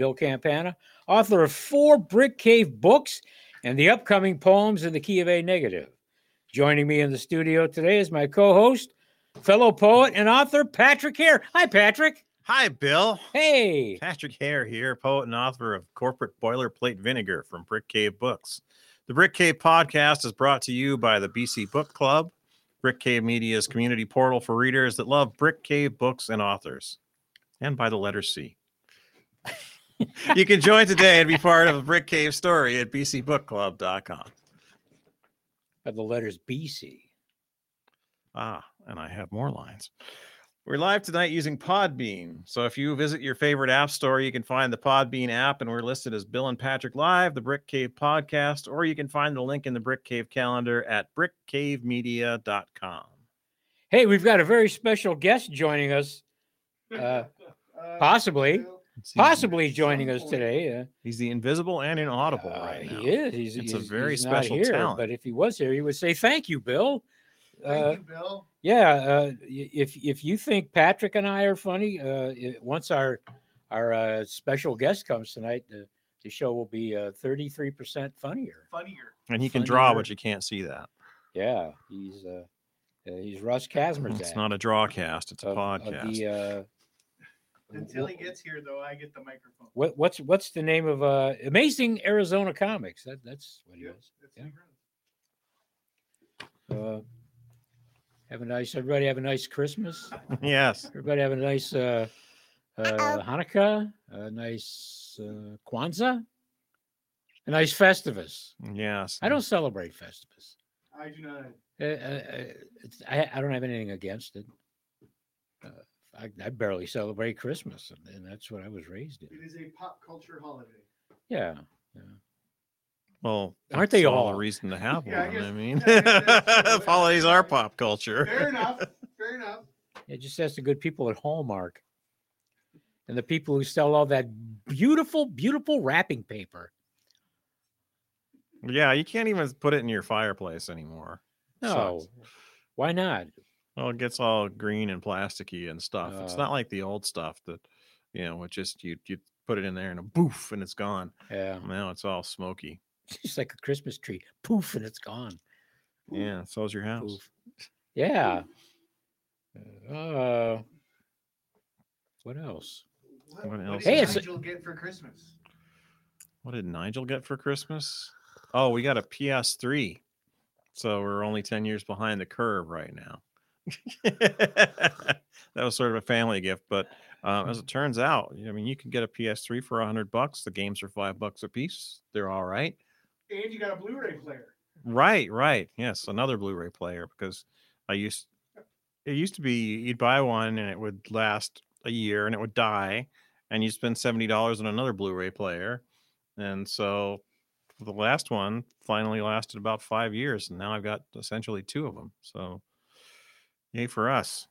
Bill Campana, author of four Brick Cave books and the upcoming poems in the key of A negative. Joining me in the studio today is my co host, fellow poet and author, Patrick Hare. Hi, Patrick. Hi, Bill. Hey. Patrick Hare here, poet and author of Corporate Boilerplate Vinegar from Brick Cave Books. The Brick Cave podcast is brought to you by the BC Book Club, Brick Cave Media's community portal for readers that love Brick Cave books and authors, and by the letter C. you can join today and be part of a Brick Cave story at bcbookclub.com. By the letters BC. Ah, and I have more lines. We're live tonight using Podbean. So if you visit your favorite app store, you can find the Podbean app, and we're listed as Bill and Patrick Live, the Brick Cave podcast, or you can find the link in the Brick Cave calendar at brickcavemedia.com. Hey, we've got a very special guest joining us, uh, possibly, possibly joining us today. Uh, He's the invisible and inaudible uh, right now. he is. He's, It's a very he's special here, talent. But if he was here, he would say, "Thank you, Bill." Thank Uh, you, Bill. Yeah, uh, if if you think Patrick and I are funny, uh, i- once our our uh, special guest comes tonight, the, the show will be thirty three percent funnier. Funnier. And he can draw, but you can't see that. Yeah, he's uh, uh, he's Russ Kazmierczak. It's not a draw cast, it's a of- of podcast. the, uh, Until he gets here, though, I get the microphone. what what's what's the name of uh, Amazing Arizona Comics? That that's what he Yep, is. yeah. what he runs. Uh, have a nice everybody. Have a nice Christmas. yes. Everybody have a nice uh, uh, Hanukkah, a nice uh, Kwanzaa, a nice Festivus. Yes. I don't celebrate Festivus. I do not. Uh, uh, uh, it's, I, I don't have anything against it. Uh, I, I barely celebrate Christmas, and, and that's what I was raised in. It is a pop culture holiday. Yeah. Well, Aren't they all? a reason to have Yeah, one? I guess- mean, yeah, yeah, that's true. holidays are pop culture. Fair enough. Fair enough. It just ask the good people at Hallmark and the people who sell all that beautiful, beautiful wrapping paper. Yeah, you can't even put it in your fireplace anymore. No, Sucks. why not? Well, it gets all green and plasticky and stuff. it's Uh. not like the old stuff that, you know, it just you you put it in there and a boof and it's gone. Yeah, Now it's all smoky. it's just like a Christmas tree. Poof, and it's gone. Yeah, so's your house. Poof. Yeah. Uh, what else? What, What what else did Hey, it's a- Nigel get for Christmas? What did Nigel get for Christmas? Oh, we got a PS3. So we're only 10 years behind the curve right now. that was sort of a family gift, but um, as it turns out, I mean, you can get a PS3 for a hundred bucks. The games are five bucks a piece. They're all right. And you got a Blu-ray player. Right, right. Yes, another Blu-ray player because I used it used to be you'd buy one and it would last a year and it would die and you spend seventy dollars on another Blu-ray player. And so the last one finally lasted about five years, and now I've got essentially two of them. So yay for us.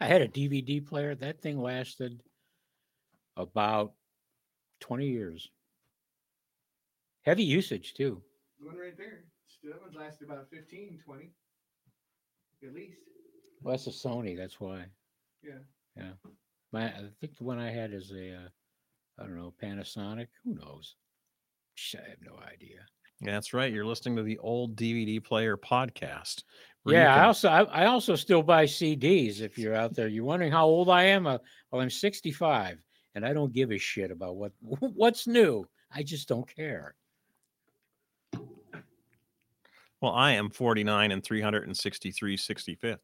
I had a DVD player. That thing lasted about 20 years. Heavy usage, too. The one right there. Still, that one's lasted about 15, 20. At least. Well, that's a Sony. That's why. Yeah. Yeah. My, I think the one I had is a, uh, I don't know, Panasonic. Who knows? I have no idea. That's right. You're listening to the old DVD player podcast. Yeah, I also I, I also still buy CDs. If you're out there, you're wondering how old I am. Uh, well, I'm 65, and I don't give a shit about what what's new. I just don't care. well, I am 49 and 363 65ths.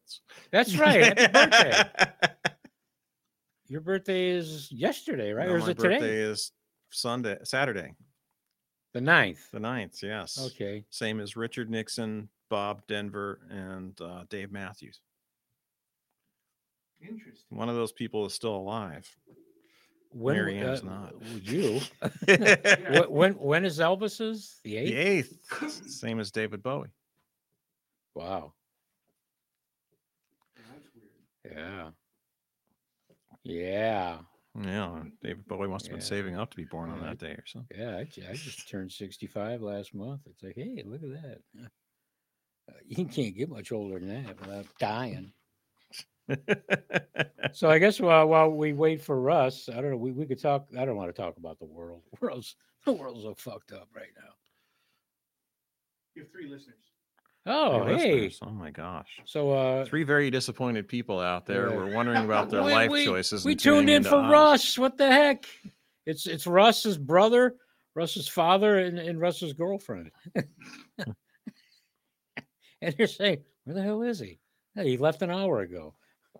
That's right. Birthday. Your birthday is yesterday, right? No, or is my it birthday today? is Sunday, Saturday, The ninth. the ninth, Yes. Okay. Same as Richard Nixon, Bob Denver, and uh, Dave Matthews. Interesting. One of those people is still alive. When Mary w- Ann's uh, not. You. when when is Elvis's? The eighth. eighth, same as David Bowie. Wow. That's weird. Yeah. Yeah. Yeah, David Bowie must have been Yeah. saving up to be born on that day or something. Yeah, I, ju- I just turned 65 last month. It's like, hey, look at that. Uh, you can't get much older than that without dying. So I guess while while we wait for Russ, I don't know. We, we could talk. I don't want to talk about the world. The world's the world's so fucked up right now. You have three listeners. Oh, Hey, hey. listeners, Oh my gosh. So uh, Three very disappointed people out there Yeah. were wondering about their we- life we- choices. we and tuning tuned in into for us. Russ. What the heck? It's it's Russ's brother, Russ's father, and, and Russ's girlfriend. and you're saying, where the hell is he? "Hey, he left an hour ago.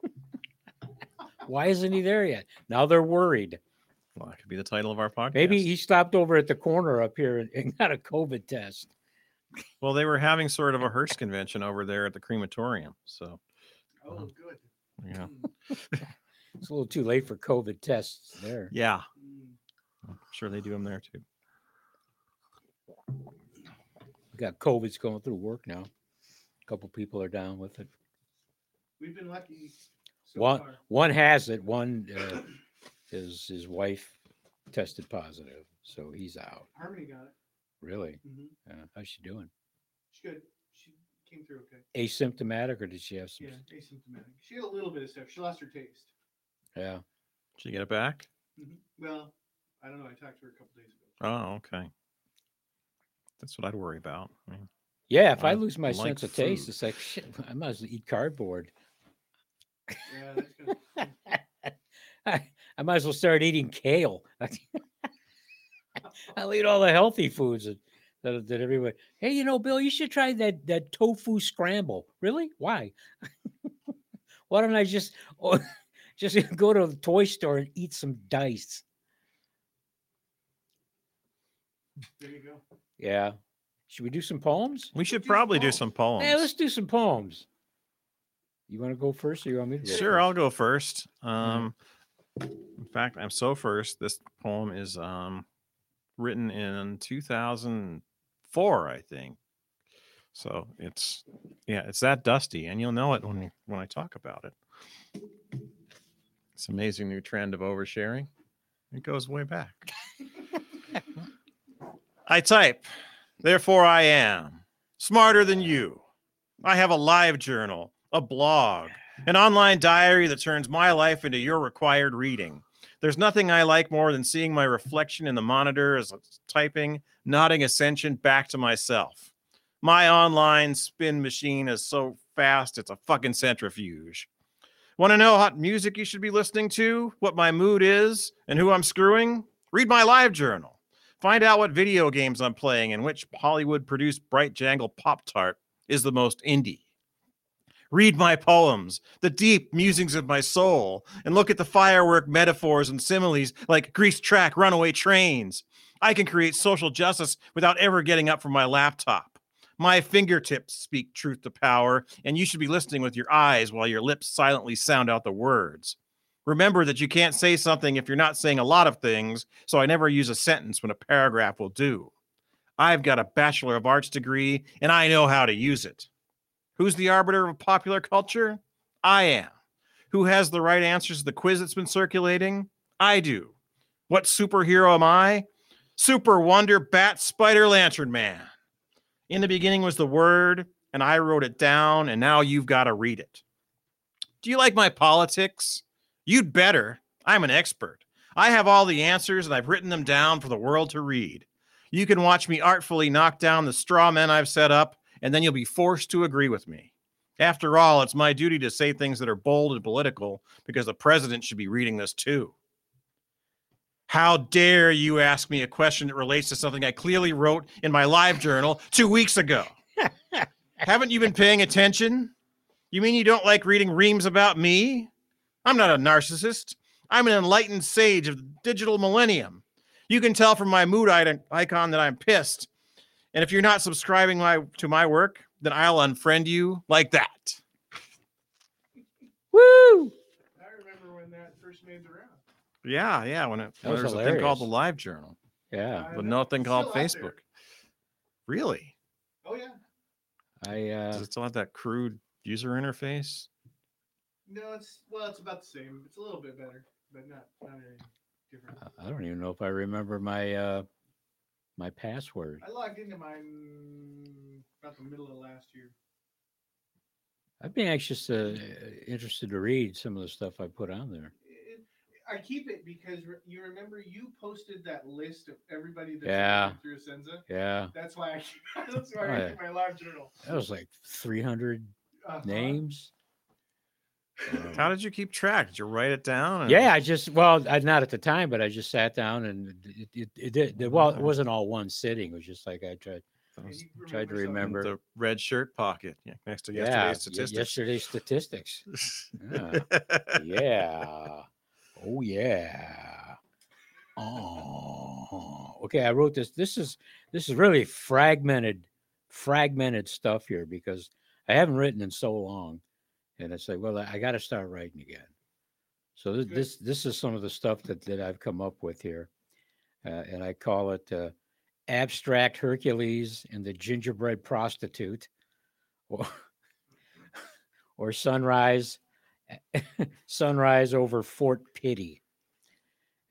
Why isn't he there yet? Now they're worried. Well, that could be the title of our podcast. Maybe he stopped over at the corner up here and, and got a COVID test. Well, they were having sort of a hearse convention over there at the crematorium. So, Oh, Uh-huh. good. yeah. Mm, It's a little too late for COVID tests there. Yeah. mm. I'm sure they do them there too. We got COVID's going through work now. A couple people are down with it. We've been lucky. So One far. one has it. One uh, his his wife tested positive, so he's out. Harmony got it. Really? hmm Uh, how's she doing? She's good. She came through okay. Asymptomatic, or did she have some? Yeah, asymptomatic. She had a little bit of stuff. She lost her taste. Yeah. Did you get it back? hmm Well, I don't know. I talked to her a couple days ago. Oh, okay. That's what I'd worry about. I mean, Yeah. If I I lose my like sense of taste, it's like shit. I might as well eat cardboard. Yeah, that's good. I, I might as well start eating kale. I'll eat all the healthy foods that, that, that everybody. Hey, you know, Bill, you should try that that tofu scramble. Really? Why? Why don't I just oh, just go to the toy store and eat some dice? there you go. Yeah. Should we do some poems? we should do probably do some poems. Yeah, let's do some poems. You want to go first, or you want me to? Go Sure, first? I'll go first. Um, in fact, I'm so first. This poem is um, written in 2004, I think. So it's yeah, it's that dusty, and you'll know it when when I talk about it. This amazing new trend of oversharing. It goes way back. I type, therefore I am smarter than you. I have a live journal, a blog, an online diary that turns my life into your required reading. There's nothing I like more than seeing my reflection in the monitor as I'm typing, nodding ascension back to myself. My online spin machine is so fast, it's a fucking centrifuge. Want to know what music you should be listening to, what my mood is, and who I'm screwing? Read my live journal. Find out what video games I'm playing and which Hollywood produced Bright Jangle Pop Tart is the most indie. Read my poems, the deep musings of my soul, and look at the firework metaphors and similes like grease track runaway trains. I can create social justice without ever getting up from my laptop. My fingertips speak truth to power, and you should be listening with your eyes while your lips silently sound out the words. Remember that you can't say something if you're not saying a lot of things, so I never use a sentence when a paragraph will do. I've got a Bachelor of Arts degree, and I know how to use it. Who's the arbiter of popular culture? I am. Who has the right answers to the quiz that's been circulating? I do. What superhero am I? Super Wonder Bat Spider Lantern Man. In the beginning was the word, and I wrote it down, and now you've got to read it. Do you like my politics? You'd better. I'm an expert. I have all the answers, and I've written them down for the world to read. You can watch me artfully knock down the straw men I've set up, and then you'll be forced to agree with me. After all, it's my duty to say things that are bold and political because the president should be reading this too. How dare you ask me a question that relates to something I clearly wrote in my live journal two weeks ago? Haven't you been paying attention? You mean you don't like reading reams about me? I'm not a narcissist. I'm an enlightened sage of the digital millennium. You can tell from my mood icon- that I'm pissed. And if you're not subscribing my, to my work, then I'll unfriend you like that. Woo! I remember when that first made the round. Yeah, yeah. When, it, when was there's a thing called the. Live Journal, Yeah. But know. no thing called still out there. Facebook. Really? Oh yeah. I uh Does it still have that crude user interface? No, it's well, it's about the same. It's a little bit better, but not not any different. I don't even know if I remember my uh my password. I logged into mine about the middle of last year. I've been anxious, uh, interested to read some of the stuff I put on there. It- I keep it because re- you remember you posted that list of everybody that's Yeah. through Senza. Yeah, That's why I keep, that's why Oh, I yeah. keep my live journal. that was like 300 Uh-huh. names. Um, How did you keep track? Did you write it down? and- Yeah, I just well, I, not at the time, but I just sat down and it it, it did. it- Well, it wasn't all one sitting. It was just like I tried. Tried to remember. The red shirt pocket yeah, next to Yeah, yesterday's y- statistics. yesterday's statistics. Yeah. yeah. Oh yeah. Oh. Okay, I wrote this. This is this is really fragmented, fragmented stuff here because I haven't written in so long, and it's like, well, I got to start writing again. So this, this this is some of the stuff that that I've come up with here, uh, and I call it uh, abstract Hercules and the gingerbread prostitute, or or sunrise sunrise over Fort Pity.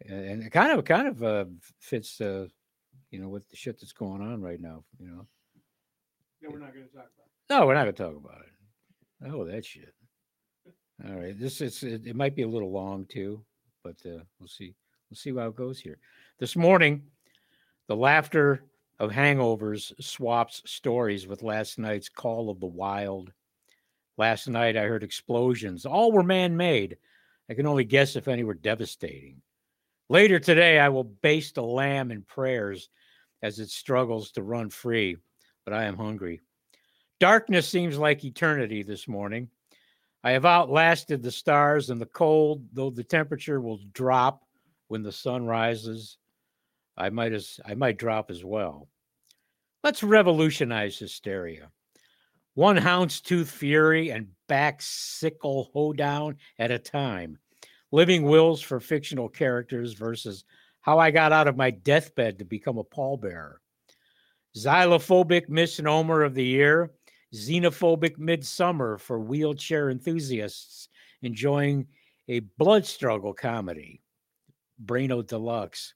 And it kind of kind of uh, fits uh, you know with the shit that's going on right now, you know. No, we're not going to talk about. No, we're not gonna talk about it. Oh, that shit. All right, this is it, it might be a little long too, but uh, we'll see. We'll see how it goes here. This morning, the laughter of hangovers swaps stories with last night's call of the wild. Last night, I heard explosions. All were man-made. I can only guess if any were devastating. Later today, I will baste a lamb in prayers as it struggles to run free, but I am hungry. Darkness seems like eternity this morning. I have outlasted the stars and the cold, though the temperature will drop when the sun rises. I might as I might drop as well. Let's revolutionize hysteria. One houndstooth fury and back sickle hoedown at a time. Living wills for fictional characters versus how I got out of my deathbed to become a pallbearer. Xylophobic misnomer of the year xenophobic midsummer for wheelchair enthusiasts enjoying a blood struggle comedy. Brano Deluxe.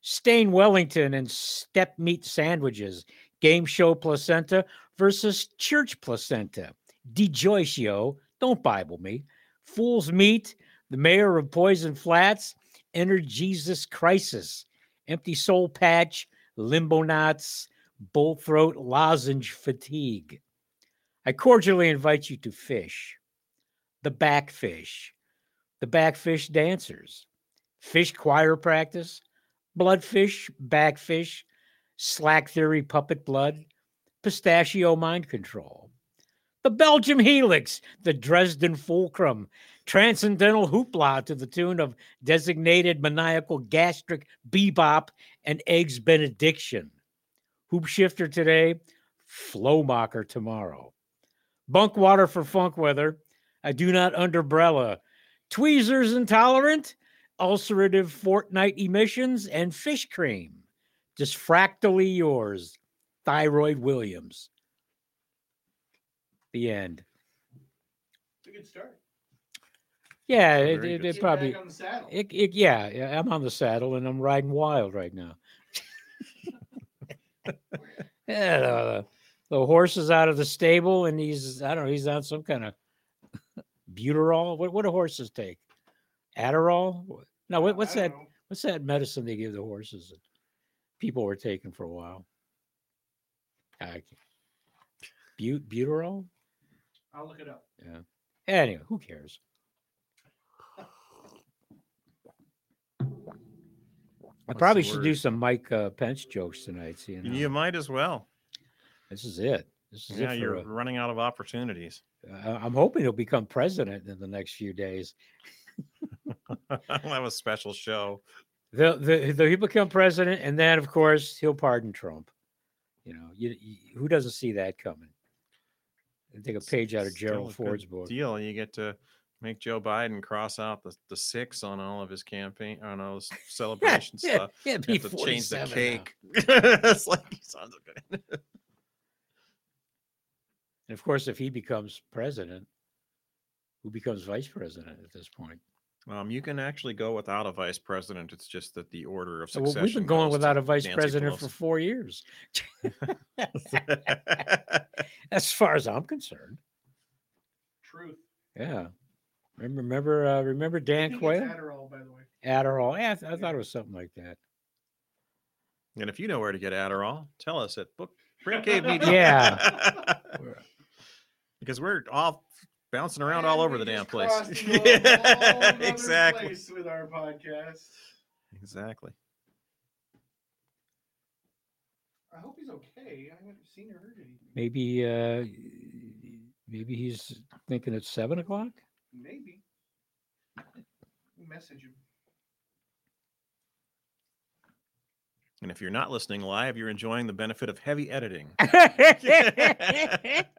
Stain Wellington and step meat sandwiches. Game show placenta versus church placenta. DiGiorgio, don't Bible me. Fool's Meat, the mayor of Poison Flats, Enter Jesus Crisis. Empty Soul Patch, Limbo Knots, Bullthroat Lozenge Fatigue. I cordially invite you to fish. The backfish, the backfish dancers, fish choir practice, bloodfish, backfish, slack theory puppet blood, pistachio mind control. The Belgium Helix, the Dresden Fulcrum, transcendental hoopla to the tune of designated maniacal gastric bebop and eggs benediction. Hoop shifter today, flow mocker tomorrow. Bunk water for funk weather. I do not underbrella. Tweezers intolerant, ulcerative fortnight emissions, and fish cream. Dysfractally yours, Thyroid Williams. The end. It's a good start. Yeah, it, it, it probably. on the. It, it, yeah, yeah, I'm on the saddle and I'm riding wild right now. yeah, the, the horse is out of the stable and he's I don't know he's on some kind of buterol. What what do horses take? Adderall? No, what, what's that? know. What's that medicine they give the horses that people were taking for a while? I can't- But, buterol? I'll look it up. Yeah. Anyway, who cares? I probably should do some Mike uh, Pence jokes tonight. See, You might as well. This is it. This is Yeah, it you're a- uh, running out of opportunities. I- I'm hoping he'll become president in the next few days. I'll have a special show. The the the he'll become president, and then of course he'll pardon Trump. You know, you, you, who doesn't see that coming? And take a page out of Gerald Ford's book. Deal. You get to make Joe Biden cross out the, the six on all of his campaign on all his celebration yeah, stuff. yeah, be have to change the 47 cake. it's like he sounds good. And of course, if he becomes president, who becomes vice president at this point? Um, you can actually go without a vice president. It's just that the order of Well, succession. we've been going without a vice Nancy president for four years, as far as I'm concerned. Truth. Yeah. Remember, remember, uh, remember I Dan think Quayle? it's Adderall, by the way. Adderall. Yeah, I, th- I thought it was something like that. And if you know where to get Adderall, tell us at Book Brick Cave Media. Yeah. because we're all bouncing around all over the damn place. crossed into a whole yeah, exactly. place With our podcast. Exactly. I hope he's okay. I haven't seen or heard anything. Maybe, uh, maybe he's thinking it's seven o'clock. Maybe. Message him. And if you're not listening live, you're enjoying the benefit of heavy editing.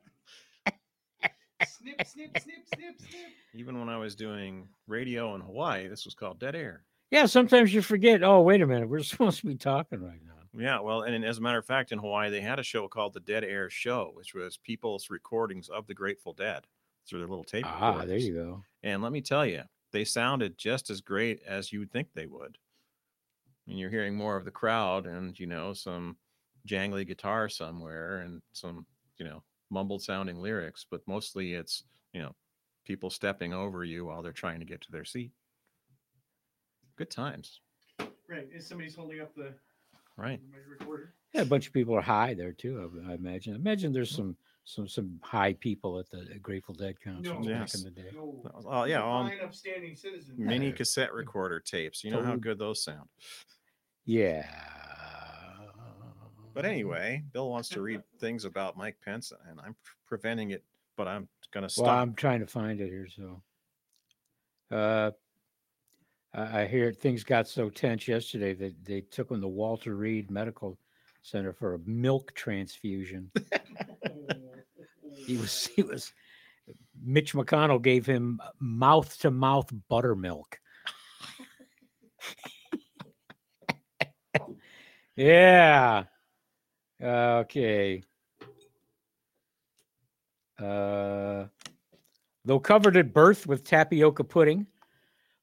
Snip, snip, snip, snip, snip. Even when I was doing radio in Hawaii, this was called dead air. yeah, sometimes you forget. Oh, wait a minute, we're supposed to be talking right now. Yeah, well, and as a matter of fact, in Hawaii, they had a show called the Dead Air Show, which was people's recordings of the Grateful Dead through their little tape. Ah, there you go. And let me tell you, they sounded just as great as you would think they would. And you're hearing more of the crowd and, you know, some jangly guitar somewhere and some, you know, mumbled sounding lyrics, but mostly it's, you know, people stepping over you while they're trying to get to their seat. Good times, Right. And somebody's holding up the right? recorder. Yeah, a bunch of people are high there too. I, I imagine. I imagine there's some some some high people at the Grateful Dead concerts back Yes. in the day. No. Oh, yeah, um, Fine, upstanding citizen. Mini cassette recorder tapes. You know how good those sound. Yeah. But anyway, Bill wants to read things about Mike Pence, and I'm preventing it, but I'm going to stop. Well, I'm trying to find it here. So, uh, I I hear things got so tense yesterday that they took him to Walter Reed Medical Center for a milk transfusion. He was he was. Mitch McConnell gave him mouth to mouth buttermilk. yeah. Okay. Uh, though covered at birth with tapioca pudding,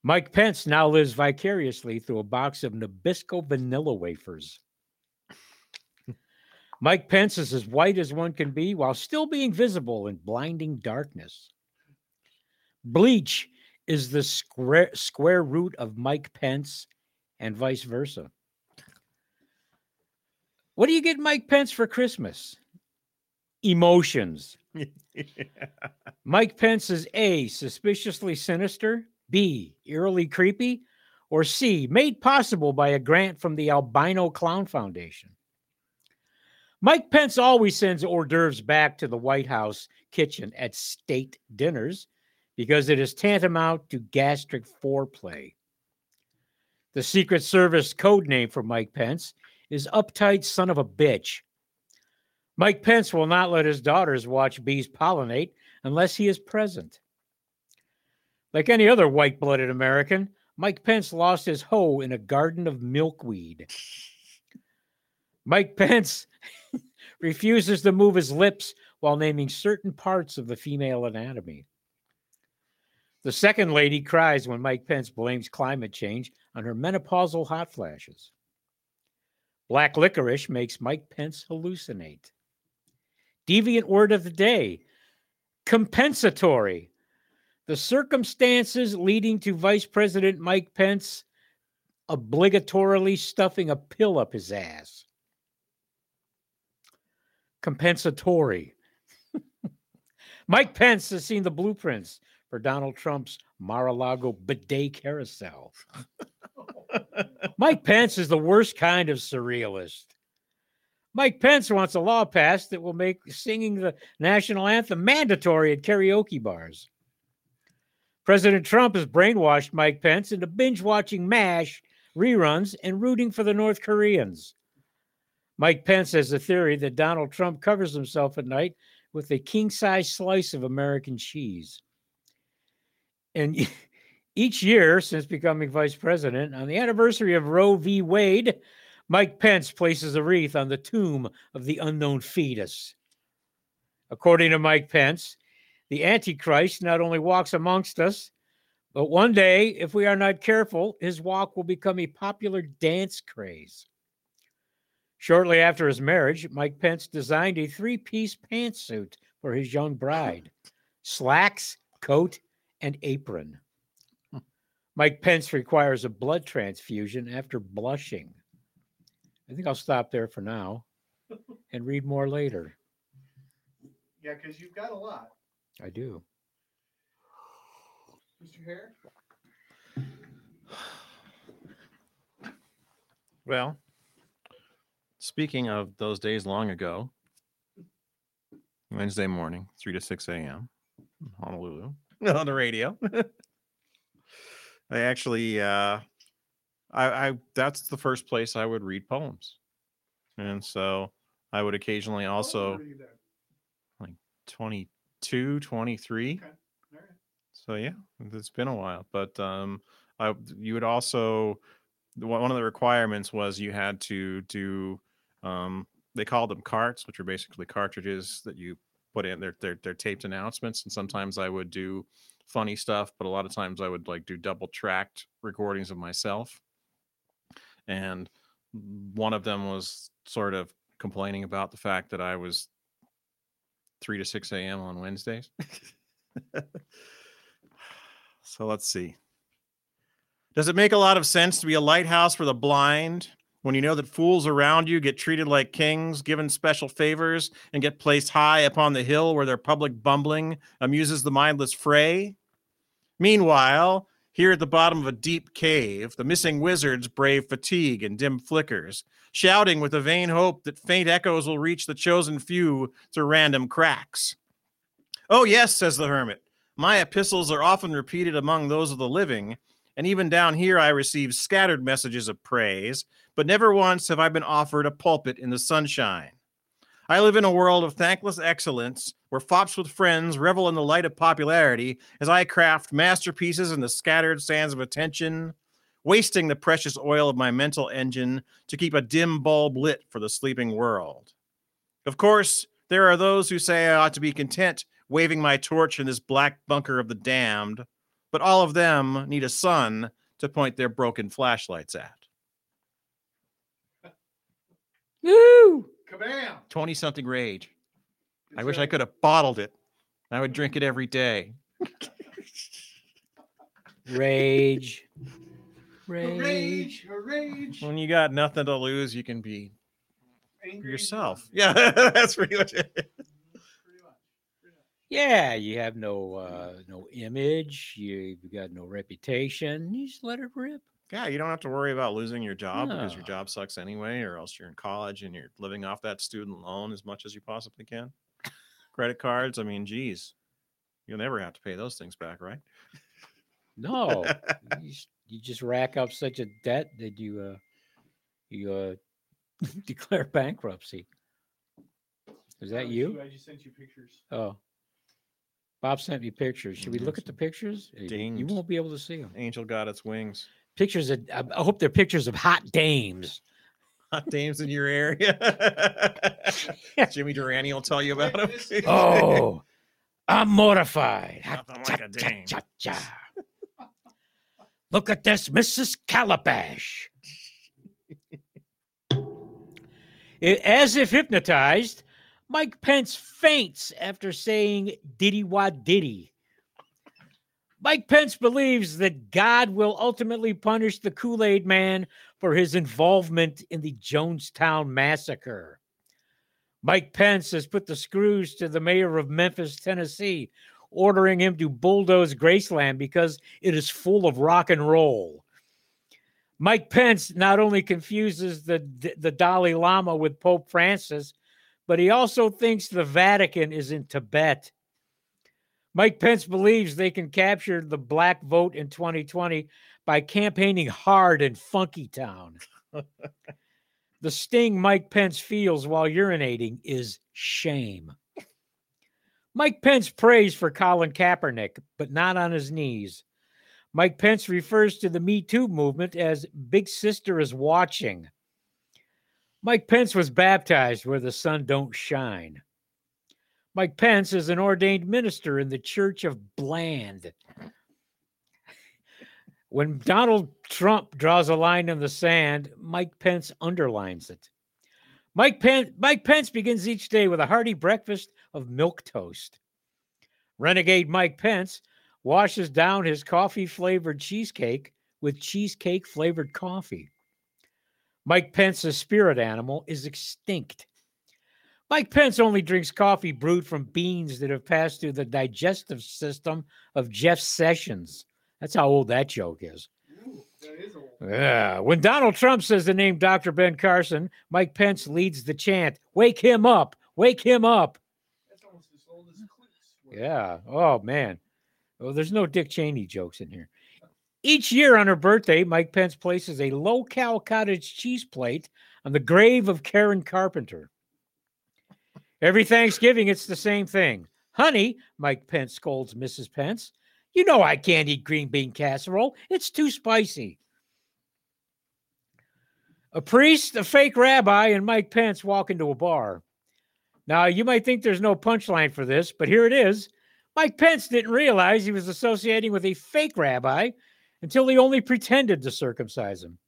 Mike Pence now lives vicariously through a box of Nabisco vanilla wafers. Mike Pence is as white as one can be while still being visible in blinding darkness. Bleach is the square, square root of Mike Pence and vice versa. What do you get Mike Pence for Christmas? Emotions. Mike Pence is A, suspiciously sinister, B, eerily creepy, or C, made possible by a grant from the Albino Clown Foundation. Mike Pence always sends hors d'oeuvres back to the White House kitchen at state dinners because it is tantamount to gastric foreplay. The Secret Service code name for Mike Pence is uptight son of a bitch. Mike Pence will not let his daughters watch bees pollinate unless he is present. Like any other white blooded American, Mike Pence lost his hoe in a garden of milkweed. Mike Pence refuses to move his lips while naming certain parts of the female anatomy. The second lady cries when Mike Pence blames climate change on her menopausal hot flashes. Black licorice makes Mike Pence hallucinate. Deviant word of the day compensatory. The circumstances leading to Vice President Mike Pence obligatorily stuffing a pill up his ass. Compensatory. Mike Pence has seen the blueprints for Donald Trump's Mar a Lago bidet carousel. Mike Pence is the worst kind of surrealist. Mike Pence wants a law passed that will make singing the national anthem mandatory at karaoke bars. President Trump has brainwashed Mike Pence into binge watching MASH reruns and rooting for the North Koreans. Mike Pence has a theory that Donald Trump covers himself at night with a king size slice of American cheese. And each year since becoming vice president, on the anniversary of Roe v. Wade, Mike Pence places a wreath on the tomb of the unknown fetus. According to Mike Pence, the Antichrist not only walks amongst us, but one day, if we are not careful, his walk will become a popular dance craze. Shortly after his marriage, Mike Pence designed a three piece pantsuit for his young bride, slacks, coat, and apron. Mike Pence requires a blood transfusion after blushing. I think I'll stop there for now and read more later. Yeah, because you've got a lot, I do. Mr. Hare. Well, speaking of those days long ago, Wednesday morning, 3 to 6 a.m., Honolulu, on the radio. I actually, uh, I, I, that's the first place I would read poems. And so I would occasionally also you 22, 23. Okay. Right. So yeah, it's been a while, but um, I you would also one one of the requirements was you had to do um they called them carts, which are basically cartridges that you put in. They're they're, they're taped announcements, and sometimes I would do funny stuff, but a lot of times I would like do double tracked recordings of myself. And one of them was sort of complaining about the fact that I was three to six a.m. on Wednesdays. So let's see. Does it make a lot of sense to be a lighthouse for the blind when you know that fools around you get treated like kings, given special favors, and get placed high upon the hill where their public bumbling amuses the mindless fray? Meanwhile, here at the bottom of a deep cave, the missing wizards brave fatigue and dim flickers, shouting with a vain hope that faint echoes will reach the chosen few through random cracks. Oh, yes, says the hermit. My epistles are often repeated among those of the living, and even down here I receive scattered messages of praise, but never once have I been offered a pulpit in the sunshine. I live in a world of thankless excellence where fops with friends revel in the light of popularity as I craft masterpieces in the scattered sands of attention, wasting the precious oil of my mental engine to keep a dim bulb lit for the sleeping world. Of course, there are those who say I ought to be content waving my torch in this black bunker of the damned, but all of them need a sun to point their broken flashlights at. Woo! Kabam! 20 something rage. I That's wish I could have bottled it. I would drink it every day. Rage. Rage. rage, rage. When you got nothing to lose, you can be Angry yourself. Yeah, that's pretty much it. Pretty much. Pretty much. Yeah, you have no uh no image, you've got no reputation. You just let it rip. Yeah, you don't have to worry about losing your job because your job sucks anyway, or else you're in college and you're living off that student loan as much as you possibly can. Credit cards, I mean, geez, you'll never have to pay those things back, right? No. you, you just rack up such a debt that you uh you uh declare bankruptcy. Is that you? I just sent you pictures. Oh. Bob sent me pictures. Should we look at the pictures? Uh, You won't be able to see them. Angel got its wings. Pictures of, I I hope they're pictures of hot dames. Hot dames in your area. Jimmy Durante will tell you about them. Oh, I'm mortified. Nothing cha- like a dame. cha- cha. Look at this, Mrs. Calabash. I- As if hypnotized, Mike Pence faints after saying diddy wah diddy. Mike Pence believes that God will ultimately punish the Kool Aid man for his involvement in the Jonestown massacre. Mike Pence has put the screws to the mayor of Memphis, Tennessee, ordering him to bulldoze Graceland because it is full of rock and roll. Mike Pence not only confuses the, the Dalai Lama with Pope Francis, but he also thinks the Vatican is in Tibet. Mike Pence believes they can capture the black vote in 2020 by campaigning hard in Funky Town. the sting Mike Pence feels while urinating is shame. Mike Pence prays for Colin Kaepernick, but not on his knees. Mike Pence refers to the Me Too movement as Big Sister is watching. Mike Pence was baptized where the sun don't shine. Mike Pence is an ordained minister in the Church of Bland. When Donald Trump draws a line in the sand, Mike Pence underlines it. Mike Pence, Mike Pence begins each day with a hearty breakfast of milk toast. Renegade Mike Pence washes down his coffee flavored cheesecake with cheesecake flavored coffee. Mike Pence's spirit animal is extinct. Mike Pence only drinks coffee brewed from beans that have passed through the digestive system of Jeff Sessions. That's how old that joke is. Ooh, that is. Yeah. When Donald Trump says the name Dr. Ben Carson, Mike Pence leads the chant, Wake him up, wake him up. That's almost as old as. Yeah. Oh, man. Well, there's no Dick Cheney jokes in here. Each year on her birthday, Mike Pence places a low cal cottage cheese plate on the grave of Karen Carpenter. Every Thanksgiving, it's the same thing. Honey, Mike Pence scolds Mrs. Pence. You know I can't eat green bean casserole. It's too spicy. A priest, a fake rabbi, and Mike Pence walk into a bar. Now, you might think there's no punchline for this, but here it is. Mike Pence didn't realize he was associating with a fake rabbi until he only pretended to circumcise him.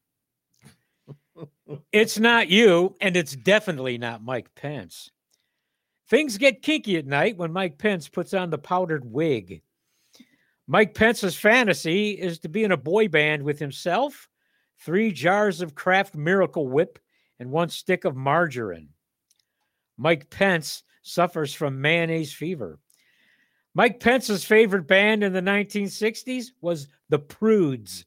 it's not you, and it's definitely not Mike Pence. Things get kinky at night when Mike Pence puts on the powdered wig. Mike Pence's fantasy is to be in a boy band with himself, three jars of Kraft Miracle Whip, and one stick of margarine. Mike Pence suffers from mayonnaise fever. Mike Pence's favorite band in the 1960s was the Prudes.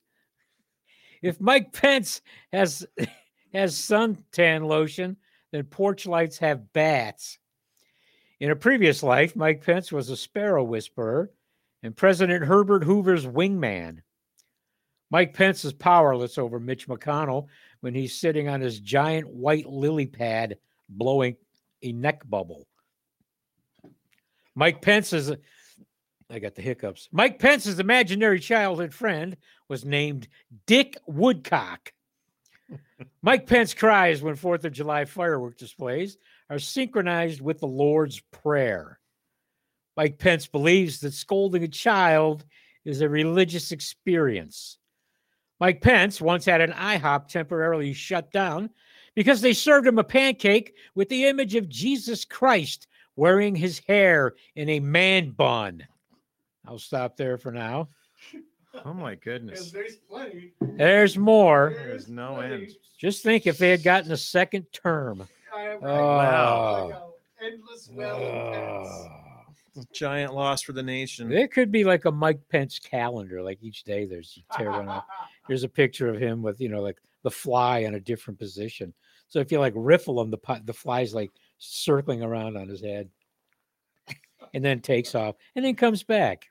If Mike Pence has has suntan lotion, then porch lights have bats. In a previous life, Mike Pence was a sparrow whisperer and President Herbert Hoover's wingman. Mike Pence is powerless over Mitch McConnell when he's sitting on his giant white lily pad blowing a neck bubble. Mike Pence is, I got the hiccups. Mike Pence's imaginary childhood friend was named Dick Woodcock. Mike Pence cries when 4th of July firework displays are synchronized with the Lord's Prayer. Mike Pence believes that scolding a child is a religious experience. Mike Pence once had an IHOP temporarily shut down because they served him a pancake with the image of Jesus Christ wearing his hair in a man bun. I'll stop there for now. Oh my goodness. there's plenty. There's more. There's no end. Just think if they had gotten a second term. I, I, Wow. Like endless well of. Uh, Giant loss for the nation. there could be like a Mike Pence calendar. Like each day, there's you tear one up. Here's a picture of him with you know like the fly in a different position. So if you like riffle him, the the fly's like circling around on his head, and then takes off, and then comes back,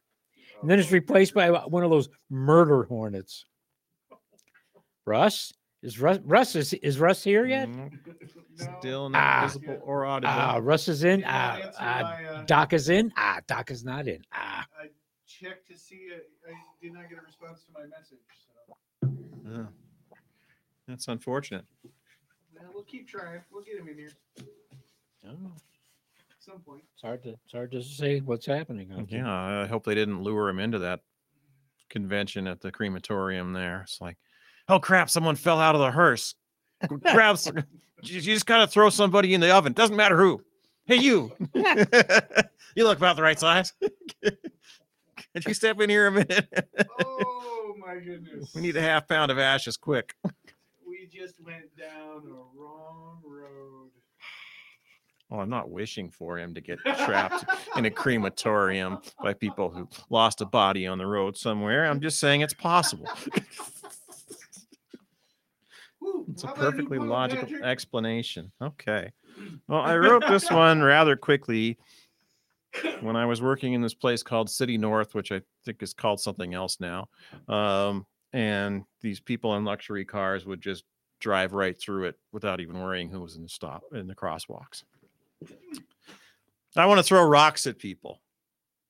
and then it's replaced by one of those murder hornets. Russ is Russ Russ is is Russ here yet? Mhm. No. Still not Ah. visible or audible. Ah, Russ is in. Did not Ah, answer ah, my, uh, Doc is in. Ah, Doc is not in. Ah, I checked to see. it. I did not get a response to my message. So Yeah. That's unfortunate. well, we'll keep trying. We'll get him in here oh, at some point. it's hard to it's hard to say what's happening. out. Yeah, I hope they didn't lure him into that convention at the crematorium there. It's like, oh crap, someone fell out of the hearse. Grab, s- you you just gotta throw somebody in the oven. Doesn't matter who. Hey, you. you look about the right size. Could you step in here a minute? Oh my goodness. we need a half pound of ashes quick. We just went down a wrong road. Well, I'm not wishing for him to get trapped in a crematorium by people who lost a body on the road somewhere. I'm just saying it's possible. It's a how perfectly logical Patrick? explanation. Okay. Well, I wrote this one rather quickly when I was working in this place called City North, which I think is called something else now. Um, and these people in luxury cars would just drive right through it without even worrying who was in the stop in the crosswalks. I want to throw rocks at people,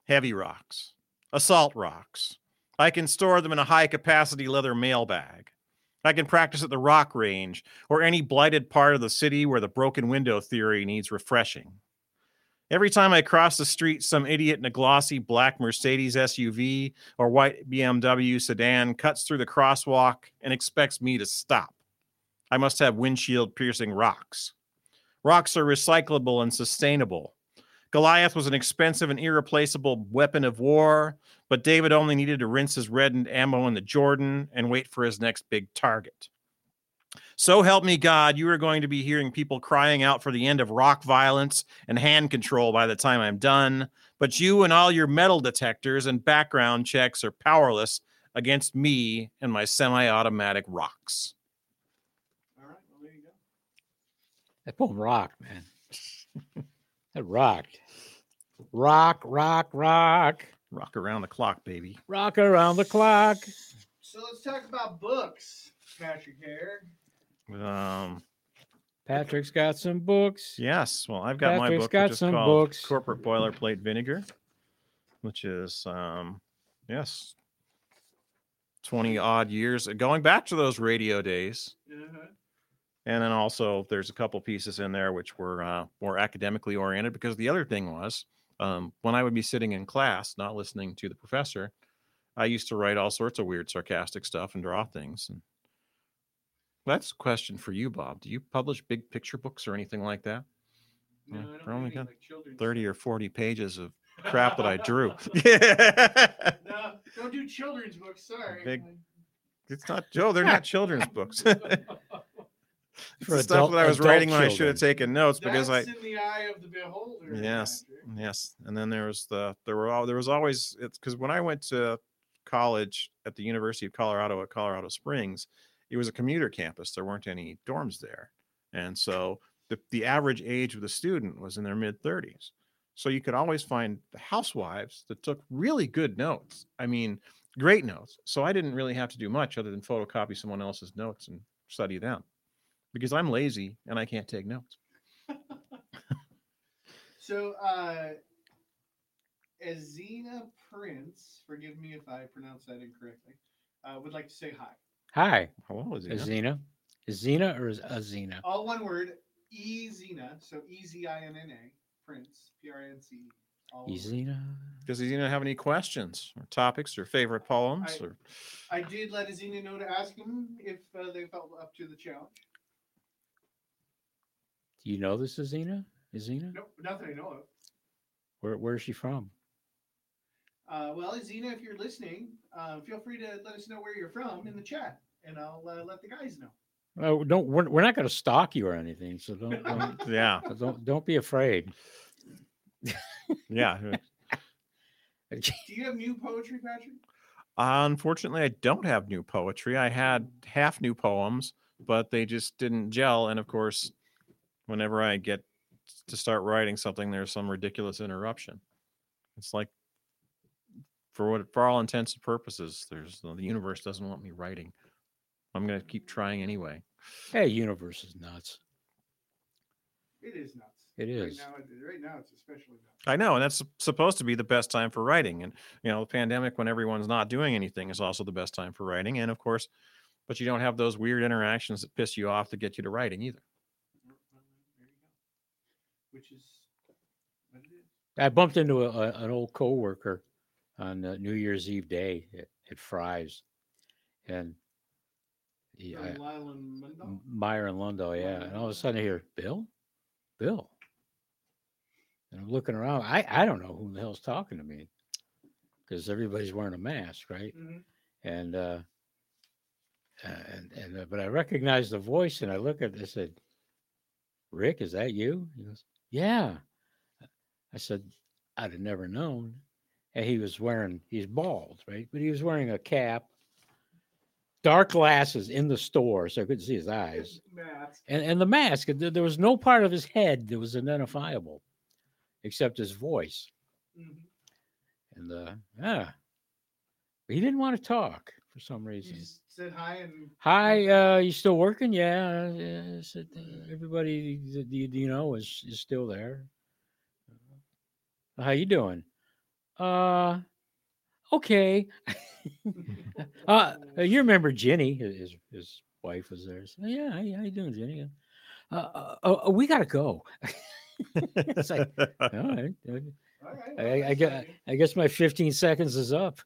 heavy rocks, assault rocks. I can store them in a high capacity leather mail bag. I can practice at the rock range or any blighted part of the city where the broken window theory needs refreshing. Every time I cross the street, some idiot in a glossy black Mercedes SUV or white BMW sedan cuts through the crosswalk and expects me to stop. I must have windshield piercing rocks. Rocks are recyclable and sustainable. Goliath was an expensive and irreplaceable weapon of war, but David only needed to rinse his reddened ammo in the Jordan and wait for his next big target. So help me God, you are going to be hearing people crying out for the end of rock violence and hand control by the time I'm done. But you and all your metal detectors and background checks are powerless against me and my semi automatic rocks. All right. Well, there you go. That poem rocked, man. that rocked. Rock, rock, rock. Rock around the clock, baby. Rock around the clock. So let's talk about books, Patrick Hare. Um, Patrick's got some books. yes. Well, I've got my Patrick's book, got which is some called books. Corporate Boilerplate Vinegar, which is, um, yes, 20 odd years going back to those radio days. Uh-huh. And then also there's a couple pieces in there which were uh, more academically oriented because the other thing was um, when I would be sitting in class, not listening to the professor, I used to write all sorts of weird, sarcastic stuff and draw things. And that's a question for you, Bob. Do you publish big picture books or anything like that? No, Yeah, I don't only any, got like 30 or 40 pages of crap that I drew. yeah. No, don't do children's books. Sorry. Big- It's not Joe, they're not children's books. For the stuff that I was adult writing when I should have taken notes because I in the eye of the beholder. Yes, Patrick. Yes. And then there was the there were all there was always it's because when I went to college at the University of Colorado at Colorado Springs, it was a commuter campus. There weren't any dorms there, and so the the average age of the student was in their mid thirties. So you could always find the housewives that took really good notes. I mean, great notes. So I didn't really have to do much other than photocopy someone else's notes and study them because I'm lazy and I can't take notes. So, uh, Azina Prince, forgive me if I pronounce that incorrectly, uh, would like to say hi. Hi, Hello, is Azina. Azina or is Azina? All one word, E Zina, so E Z I N N A, Prince, P R I N C E. all one word. Azina. Does he have any questions or topics or favorite poems? I- or I did let Azina know to ask him if uh, they felt up to the challenge. Do you know this Azina? Azina? Nope, nothing I know of. Where where is she from? Uh, well, Azina, if you're listening, uh, feel free to let us know where you're from in the chat, and I'll uh, let the guys know. Oh, don't we're, we're not going to stalk you or anything, so don't don't, yeah, don't don't be afraid. yeah. Do you have new poetry, Patrick? Unfortunately, I don't have new poetry. I had half new poems, but they just didn't gel. And of course, whenever I get to start writing something, there's some ridiculous interruption. It's like, for what, for all intents and purposes, there's the universe doesn't want me writing. I'm gonna keep trying anyway. hey, universe is nuts. It is nuts. It is. Right now, right now, it's especially nuts. I know, and that's supposed to be the best time for writing. And you know, the pandemic when everyone's not doing anything is also the best time for writing. And of course, but you don't have those weird interactions that piss you off to get you to writing either. There you go. Which is what it is. I bumped into a, a, an old coworker on uh, New Year's Eve day at, at Fry's, and he, I, From Lyle and Mundell? M- Meyer and Lundo, yeah. And all of a sudden I hear, Bill? Bill. And I'm looking around. I, I don't know who the hell's talking to me because everybody's wearing a mask, right? Mhm. And, uh, uh, and, and, uh, but I recognize the voice and I look at it. I said, Rick, is that you? He goes, Yeah. I said, I'd have never known. And he was wearing, he's bald, right? But he was wearing a cap, dark glasses in the store, so I couldn't see his eyes. Matt. And, and the mask, there there was no part of his head that was identifiable except his voice. Mhm. And uh, yeah, but he didn't want to talk for some You reason. just said hi and Hi, uh, you still working? Yeah, yeah. I said, "Uh, everybody that you, you know is is still there. How you doing? Uh, okay. uh, you remember Jenny? His his wife was there. So, yeah, how, you- how you doing, Jenny? Uh, uh, uh, we gotta go. it's like, all right. uh, All right, I, I, guess. I guess my 15 seconds is up.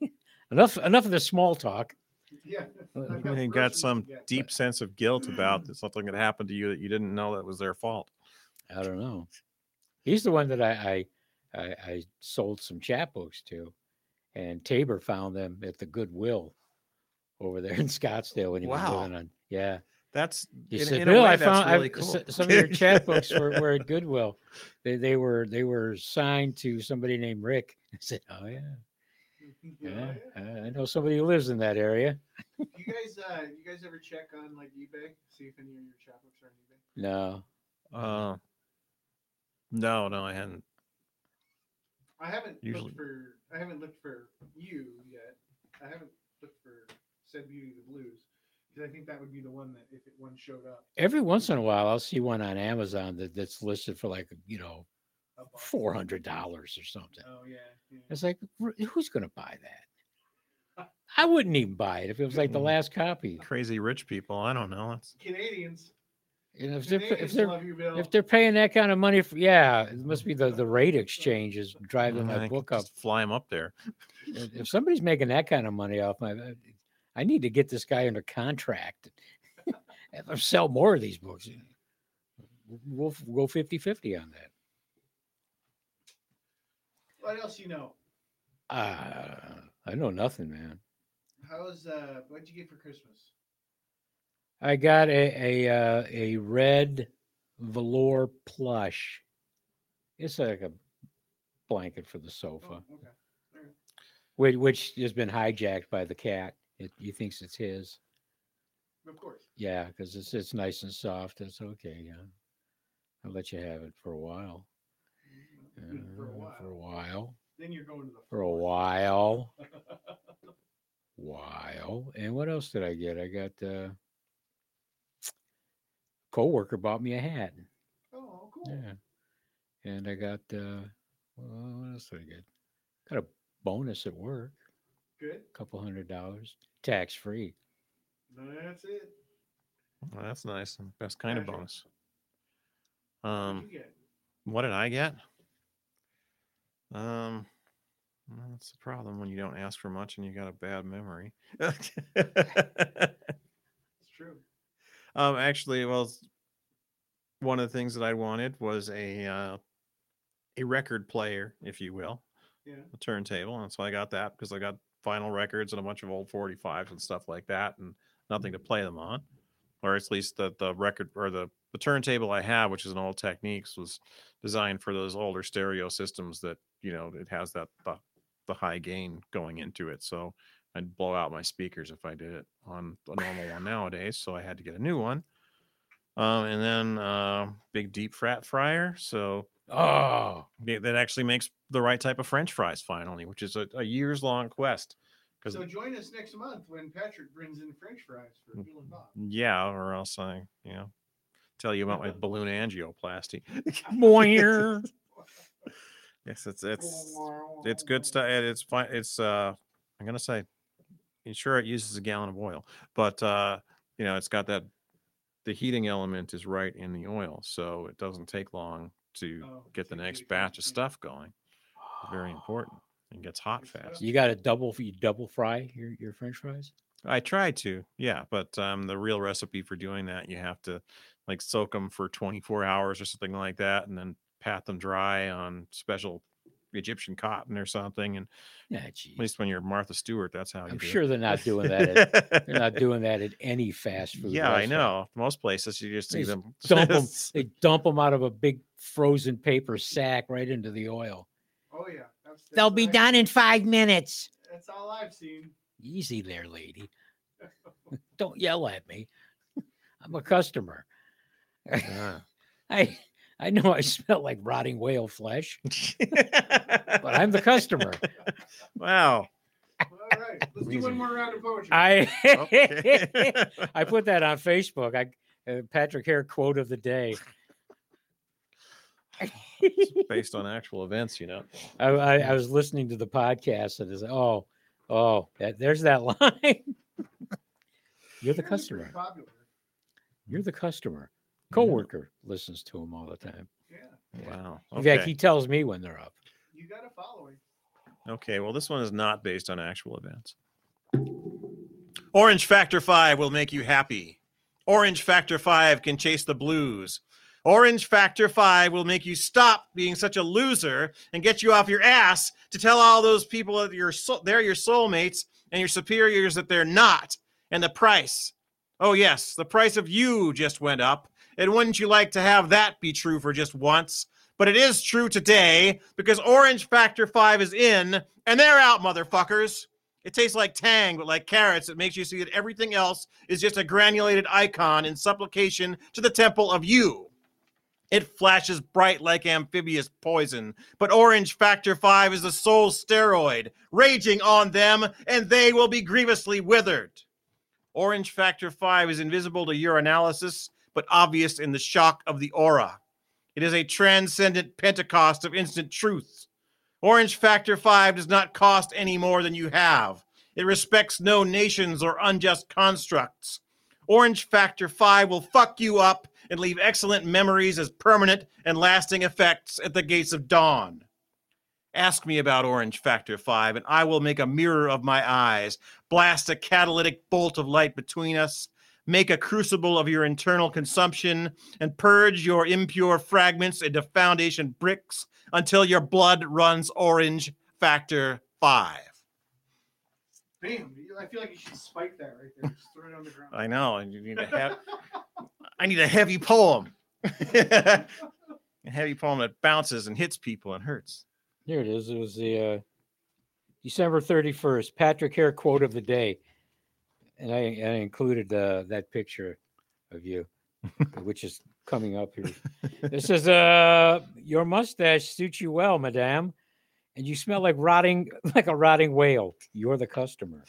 enough enough of the small talk. yeah. Uh, I've got You got some deep but- sense of guilt about something that happened to you that you didn't know that was their fault. I don't know. He's the one that I I, I, I sold some chapbooks to, and Tabor found them at the Goodwill over there in Scottsdale when he was Wow. living on. Yeah, That's he in, said, in a "Bill, way, I found really cool. s- some of your chapbooks were, were at Goodwill. They they were they were signed to somebody named Rick." I said, "Oh yeah, yeah, I I know somebody who lives in that area." You guys, uh, you guys ever check on like eBay, see if any of your chapbooks are on eBay? No, Uh, no, no, I hadn't. I haven't Usually- looked for. I haven't looked for you yet. I haven't looked for said Beauty of the Blues because I think that would be the one that if it one showed up. every once in a while I'll see one on Amazon that, that's listed for like you know up on- four hundred dollars or something. Oh yeah. yeah. It's like, who's going to buy that? I wouldn't even buy it if it was like the Mm. last copy. Crazy rich people. I don't know. It's, Canadians. You know, if they're, if they're love you, Bill. if they're paying that kind of money for, yeah, it must be the the rate exchange is driving that book up. just Fly them up there. If if somebody's making that kind of money off my, I need to get this guy under contract. if I sell more of these books, we'll f- go 50-50 on that. What else you know? Uh, I know nothing, man. How's uh? What'd you get for Christmas? I got a a uh, a red velour plush. It's like a blanket for the Oh, sofa, okay. which, which has been hijacked by the cat. It, he thinks it's his. Of course. Yeah, because it's it's nice and soft. It's okay. Yeah, I'll let you have it for a while. Good for a while. For a while. Then you're going to the For a while. While. And what else did I get? I got uh coworker bought me a hat. oh, cool. Yeah. And I got uh well, what else did I get? Got a bonus at work, Good. a couple hundred dollars, tax free. That's it. Well, that's nice. Best kind of Patrick. bonus. What'd Um, you get? what did I get? Um, well, that's the problem when you don't ask for much and you got a bad memory. It's true. um, actually, well, one of the things that I wanted was a uh, a record player, if you will, Yeah. a turntable, and so I got that because I got vinyl records and a bunch of old 45s and stuff like that, and nothing to play them on, or at least the the record or the the turntable I have, which is an old Technics, was designed for those older stereo systems that you know it has that the, the high gain going into it. So I'd blow out my speakers if I did it on a normal one nowadays. So I had to get a new one. Um, and then uh, big deep frat fryer. So Oh, that actually makes the right type of French fries finally, which is a, a years long quest. Because So join us next month when Patrick brings in French fries for Mm. Bill and Bob. yeah, or else I, you know, tell you about my balloon angioplasty. boing. yes, it's it's it's good stuff. It's fine. It's uh, I'm gonna say, sure, it uses a gallon of oil, but uh, you know, it's got that the heating element is right in the oil, so it doesn't take long to Oh, get the next get it batch of stuff going. Very important and gets hot fast. You got to double you double fry your, your French fries? I try to, yeah, but um, the real recipe for doing that, you have to like soak them for 24 hours or something like that, and then pat them dry on special Egyptian cotton or something. And Yeah, at least when you're Martha Stewart, that's how you I'm do sure it. they're not doing that. At, they're not doing that at any fast food. yeah, I know. Most places you just see them Dump them. They dump them out of a big frozen paper sack right into the oil. Oh yeah. That's, that's They'll be I've done in five minutes. That's all I've seen. Easy there, lady. Don't yell at me. I'm a customer. Yeah. I I know I smell like rotting whale flesh, but I'm the customer. wow. All right. Let's do one more round of poetry. I Okay. I put that on Facebook. I uh, Patrick Hare quote of the day. Based on actual events, you know. I, I, I was listening to the podcast and it's oh oh that, there's that line. You're the customer. You're the customer. Yeah. Coworker listens to him all the time. Yeah. Wow. In fact, he tells me when they're up. You got a following. Okay, well, this one is not based on actual events. Orange Factor 5 will make you happy. Orange Factor 5 can chase the blues. Orange Factor 5 will make you stop being such a loser and get you off your ass to tell all those people that you're so- they're your soulmates and your superiors that they're not. And the price. Oh, yes, the price of you just went up. And wouldn't you like to have that be true for just once? But it is true today because Orange Factor 5 is in and they're out, motherfuckers. It tastes like Tang, but like carrots. It makes you see that everything else is just a granulated icon in supplication to the temple of you. It flashes bright like amphibious poison, but Orange Factor 5 is the soul steroid, raging on them, and they will be grievously withered. Orange Factor 5 is invisible to your analysis, but obvious in the shock of the aura. It is a transcendent Pentecost of instant truth. Orange Factor 5 does not cost any more than you have. It respects no nations or unjust constructs. Orange Factor 5 will fuck you up and leave excellent memories as permanent and lasting effects at the gates of dawn. Ask me about Orange Factor 5, and I will make a mirror of my eyes, blast a catalytic bolt of light between us, make a crucible of your internal consumption, and purge your impure fragments into foundation bricks until your blood runs Orange Factor 5. Bam! I feel like you should spike that right there. Just throw it on the ground. I know, and you need a heavy, I need a heavy poem. a heavy poem that bounces and hits people and hurts. Here it is. It was the uh, December 31st, Patrick Hare quote of the day. And I, I included uh, that picture of you, which is coming up here. This is uh, your mustache suits you well, madame, and you smell like rotting, like a rotting whale. You're the customer.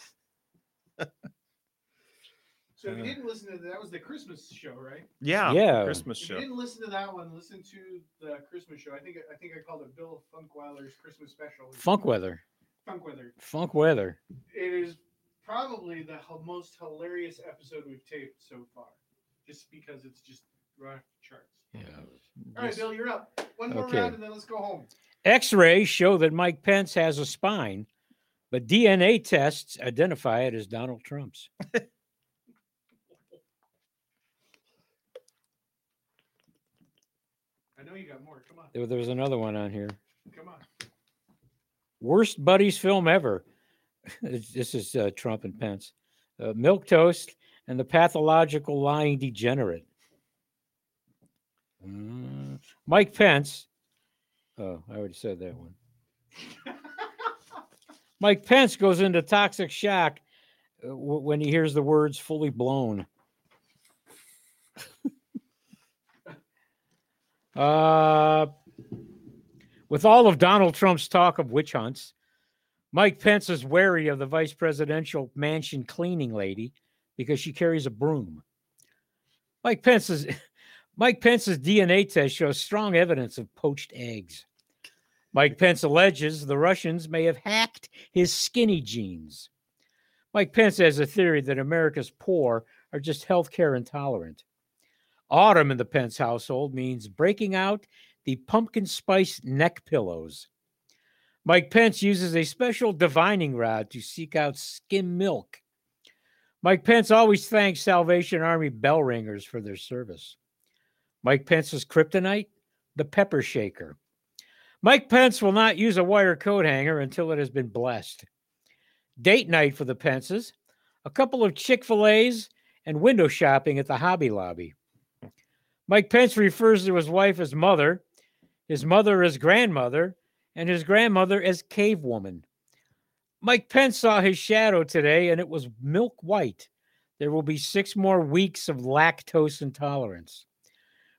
So if you Uh. didn't listen to that, that was the Christmas show, right? Yeah, Yeah. Christmas If you show. didn't listen to that one, listen to the Christmas show. I think I think I called it Bill Funkweiler's Christmas special. Funk weather. Funkweather. Funk weather. It is probably the most hilarious episode we've taped so far, just because it's just right off the charts. Yeah. All right, Bill, you're up. One more Okay. round, and then let's go home. X-rays show that Mike Pence has a spine, but DNA tests identify it as Donald Trump's. I know you got more. Come on, There, there was another one on here. come on. Worst buddies film ever. This is uh, Trump and Pence. Uh, Milk toast and the pathological lying degenerate. Mm, Mike Pence. Oh, I already said that one. Mike Pence goes into toxic shock uh, w- when he hears the words fully blown. uh, with all of Donald Trump's talk of witch hunts, Mike Pence is wary of the vice presidential mansion cleaning lady because she carries a broom. Mike Pence's Mike Pence's DNA test shows strong evidence of poached eggs. Mike Pence alleges the Russians may have hacked his skinny jeans. Mike Pence has a theory that America's poor are just healthcare intolerant. Autumn in the Pence household means breaking out the pumpkin spice neck pillows. Mike Pence uses a special divining rod to seek out skim milk. Mike Pence always thanks Salvation Army bell ringers for their service. Mike Pence's kryptonite, the pepper shaker. Mike Pence will not use a wire coat hanger until it has been blessed. Date night for the Pences, a couple of Chick fil A's, and window shopping at the Hobby Lobby. Mike Pence refers to his wife as mother, his mother as grandmother, and his grandmother as cave woman. Mike Pence saw his shadow today and it was milk white. There will be six more weeks of lactose intolerance.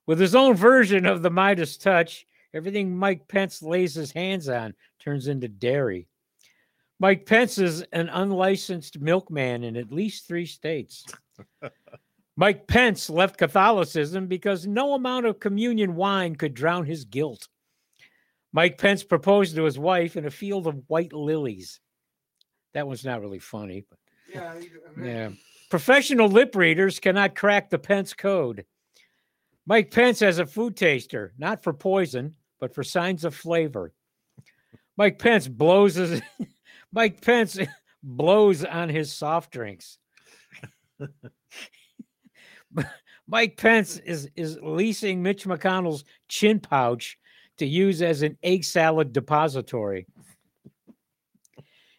With his own version of the Midas touch, everything Mike Pence lays his hands on turns into dairy. Mike Pence is an unlicensed milkman in at least three states. Mike Pence left Catholicism because no amount of communion wine could drown his guilt. Mike Pence proposed to his wife in a field of white lilies. That one's not really funny, but Yeah, you- I mean, yeah. Professional lip readers cannot crack the Pence code. Mike Pence has a food taster, not for poison, but for signs of flavor. Mike Pence blows his Mike Pence blows on his soft drinks. Mike Pence is is leasing Mitch McConnell's chin pouch to use as an egg salad depository.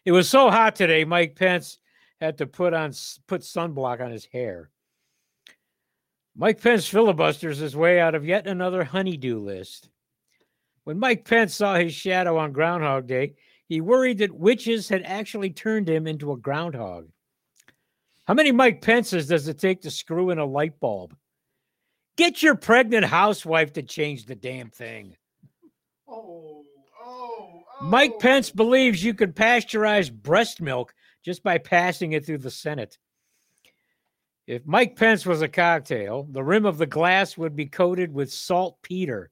It was so hot today, Mike Pence had to put on put sunblock on his hair. Mike Pence filibusters his way out of yet another honeydew list. When Mike Pence saw his shadow on Groundhog Day, he worried that witches had actually turned him into a groundhog. How many Mike Pences does it take to screw in a light bulb? Get your pregnant housewife to change the damn thing. Oh, oh, oh. Mike oh. Pence believes you could pasteurize breast milk just by passing it through the Senate. If Mike Pence was a cocktail, the rim of the glass would be coated with saltpeter.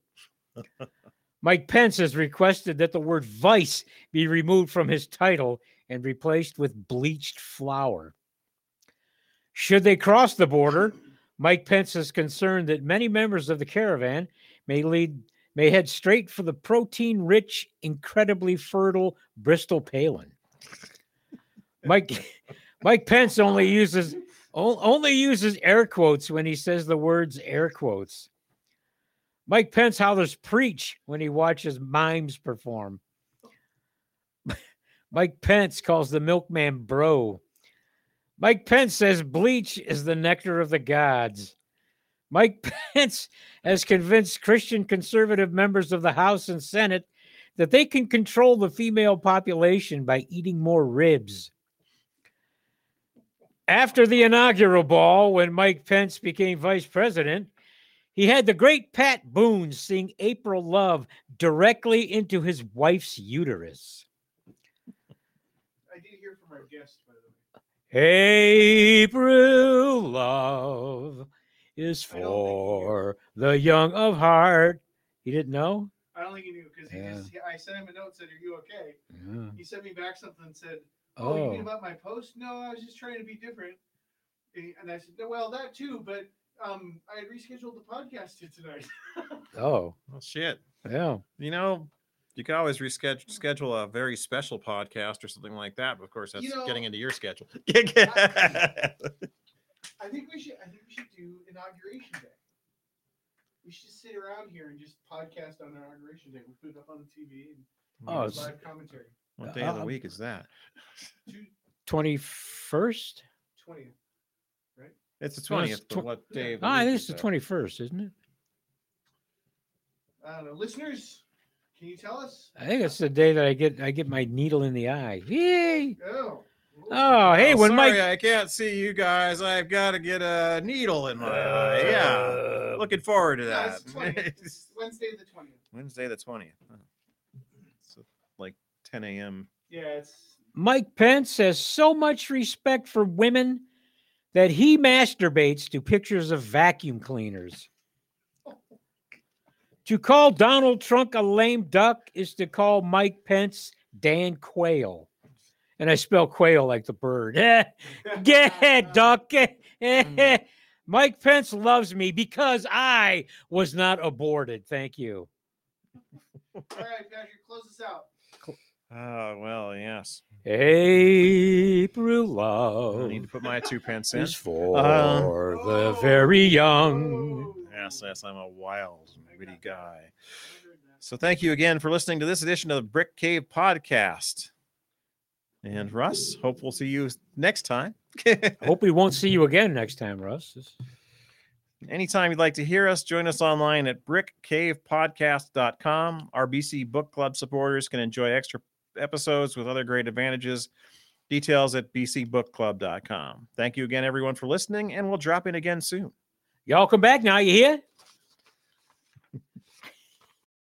Mike Pence has requested that the word vice be removed from his title and replaced with bleached flour. Should they cross the border, Mike Pence is concerned that many members of the caravan may lead may head straight for the protein rich, incredibly fertile Bristol Palin. Mike Mike Pence only uses only uses air quotes when he says the words air quotes. Mike Pence hollers preach when he watches mimes perform. Mike Pence calls the milkman bro. Mike Pence says bleach is the nectar of the gods. Mike Pence has convinced Christian conservative members of the House and Senate that they can control the female population by eating more ribs. After the inaugural ball, when Mike Pence became vice president, he had the great Pat Boone sing April Love directly into his wife's uterus. I did hear from our guest, by the way. April Love is I don't think he knew. for the young of heart. He didn't know? I don't think he knew because Yeah. just, I sent him a note said, "Are you okay?" Yeah. He sent me back something and said, "Oh, you mean Oh, about my post? No, I was just trying to be different." And and I said, "No, well, that too, but um, I had rescheduled the podcast to tonight." oh, Well, shit. yeah. You know, you could always reschedule schedule a very special podcast or something like that. But of course, that's You know- getting into your schedule. I think we should. I think we should do inauguration day. We should just sit around here and just podcast on inauguration day. We put it up on the TV and Oh, do it's live commentary. what day of the Uh, week is that? Two 21st? twentieth. It's the No, it's twentieth. tw- what day? Of the Ah, I week think is it's the that? 21st, isn't it? I don't know, listeners. Can you tell us? I think it's the day that I get I get my needle in the eye. Yay! Oh. Oh, hey, Oh, when sorry, Mike I can't see you guys. I've got to get a needle in my eye. Yeah, Uh, looking forward to that. it's 20th. It's Wednesday the twentieth. Wednesday the twentieth. So like ten a.m. Yeah, it's Mike Pence has so much respect for women that he masturbates to pictures of vacuum cleaners. To call Donald Trump a lame duck is to call Mike Pence Dan Quail. And I spell quail like the bird. Eh, Get it, duck. Eh, eh. Mike Pence loves me because I was not aborted. Thank you. all right, Patrick. Close this out. Oh well, yes. April I love need to put my two pence in. is for Uh, the very young. Oh. Yes, yes, I'm a wild, witty guy. I heard that. So thank you again for listening to this edition of the Brick Cave Podcast. And Russ, hope we'll see you next time. Hope we won't see you again next time, Russ. Anytime you'd like to hear us, join us online at brickcavepodcast.com. Our BC Book Club supporters can enjoy extra episodes with other great advantages. Details at bcbookclub.com. Thank you again, everyone, for listening, and we'll drop in again soon. Y'all come back now, you hear?